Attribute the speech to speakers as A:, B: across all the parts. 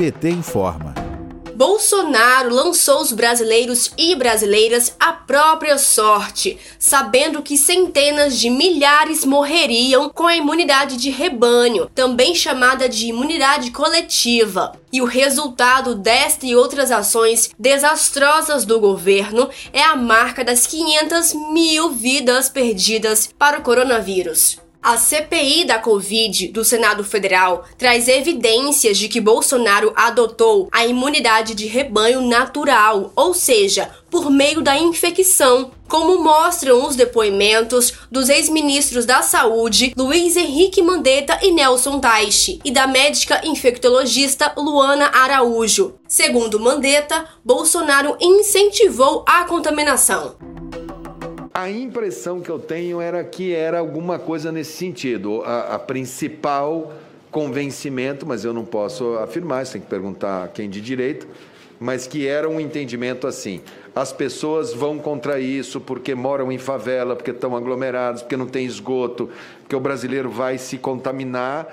A: PT informa.
B: Bolsonaro lançou os brasileiros e brasileiras à própria sorte, sabendo que centenas de milhares morreriam com a imunidade de rebanho, também chamada de imunidade coletiva. E o resultado desta e outras ações desastrosas do governo é a marca das 500 mil vidas perdidas para o coronavírus. A CPI da Covid do Senado Federal traz evidências de que Bolsonaro adotou a imunidade de rebanho natural, ou seja, por meio da infecção, como mostram os depoimentos dos ex-ministros da Saúde Luiz Henrique Mandetta e Nelson Taixe e da médica infectologista Luana Araújo. Segundo Mandetta, Bolsonaro incentivou a contaminação.
C: A impressão que eu tenho era que era alguma coisa nesse sentido. A, a principal convencimento, mas eu não posso afirmar, você tem que perguntar quem de direito, mas que era um entendimento assim. As pessoas vão contra isso porque moram em favela, porque estão aglomerados, porque não tem esgoto, porque o brasileiro vai se contaminar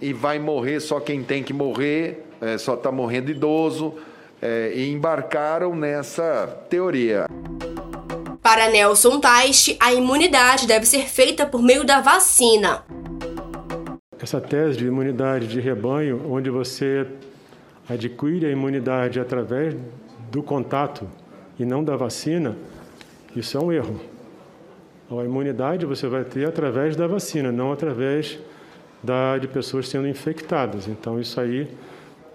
C: e vai morrer só quem tem que morrer, é, só está morrendo idoso, é, e embarcaram nessa teoria.
B: Para Nelson Teich, a imunidade deve ser feita por meio da vacina.
D: Essa tese de imunidade de rebanho, onde você adquire a imunidade através do contato e não da vacina, isso é um erro. A imunidade você vai ter através da vacina, não através da, de pessoas sendo infectadas. Então, isso aí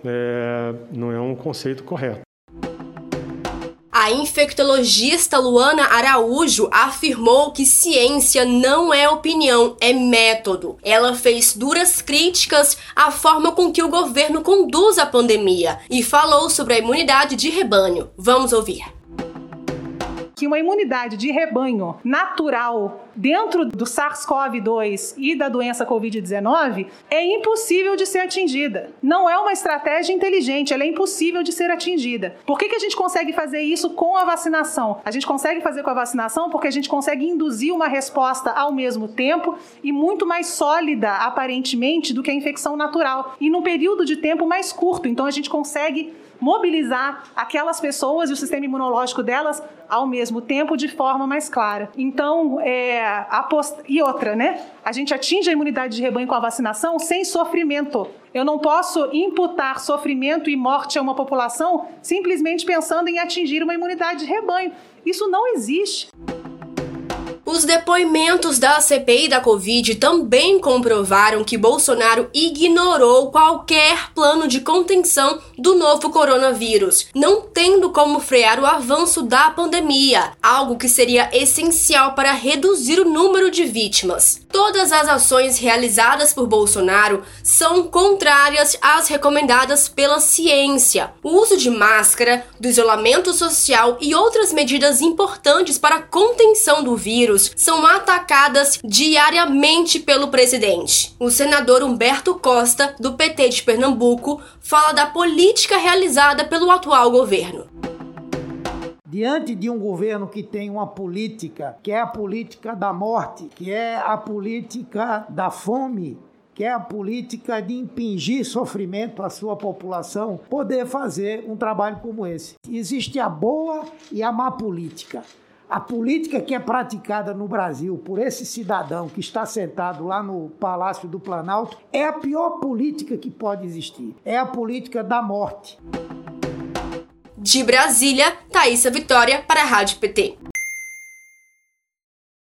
D: é, não é um conceito correto.
B: A infectologista Luana Araújo afirmou que ciência não é opinião, é método. Ela fez duras críticas à forma com que o governo conduz a pandemia e falou sobre a imunidade de rebanho. Vamos ouvir
E: que uma imunidade de rebanho natural dentro do SARS-CoV-2 e da doença Covid-19 é impossível de ser atingida. Não é uma estratégia inteligente, ela é impossível de ser atingida. Por que, que a gente consegue fazer isso com a vacinação? A gente consegue fazer com a vacinação porque a gente consegue induzir uma resposta ao mesmo tempo e muito mais sólida, aparentemente, do que a infecção natural. E num período de tempo mais curto. Então a gente consegue mobilizar aquelas pessoas e o sistema imunológico delas ao mesmo tempo de forma mais clara. Então, é, post... e outra, né? A gente atinge a imunidade de rebanho com a vacinação sem sofrimento. Eu não posso imputar sofrimento e morte a uma população simplesmente pensando em atingir uma imunidade de rebanho. Isso não existe.
B: Os depoimentos da CPI da Covid também comprovaram que Bolsonaro ignorou qualquer plano de contenção do novo coronavírus, não tendo como frear o avanço da pandemia, algo que seria essencial para reduzir o número de vítimas. Todas as ações realizadas por Bolsonaro são contrárias às recomendadas pela ciência. O uso de máscara, do isolamento social e outras medidas importantes para a contenção do vírus são atacadas diariamente pelo presidente. O senador Humberto Costa, do PT de Pernambuco, fala da política realizada pelo atual governo
F: diante de um governo que tem uma política, que é a política da morte, que é a política da fome, que é a política de impingir sofrimento à sua população, poder fazer um trabalho como esse. Existe a boa e a má política. A política que é praticada no Brasil por esse cidadão que está sentado lá no Palácio do Planalto é a pior política que pode existir. É a política da morte.
B: De Brasília, Thaisa Vitória para a Rádio PT.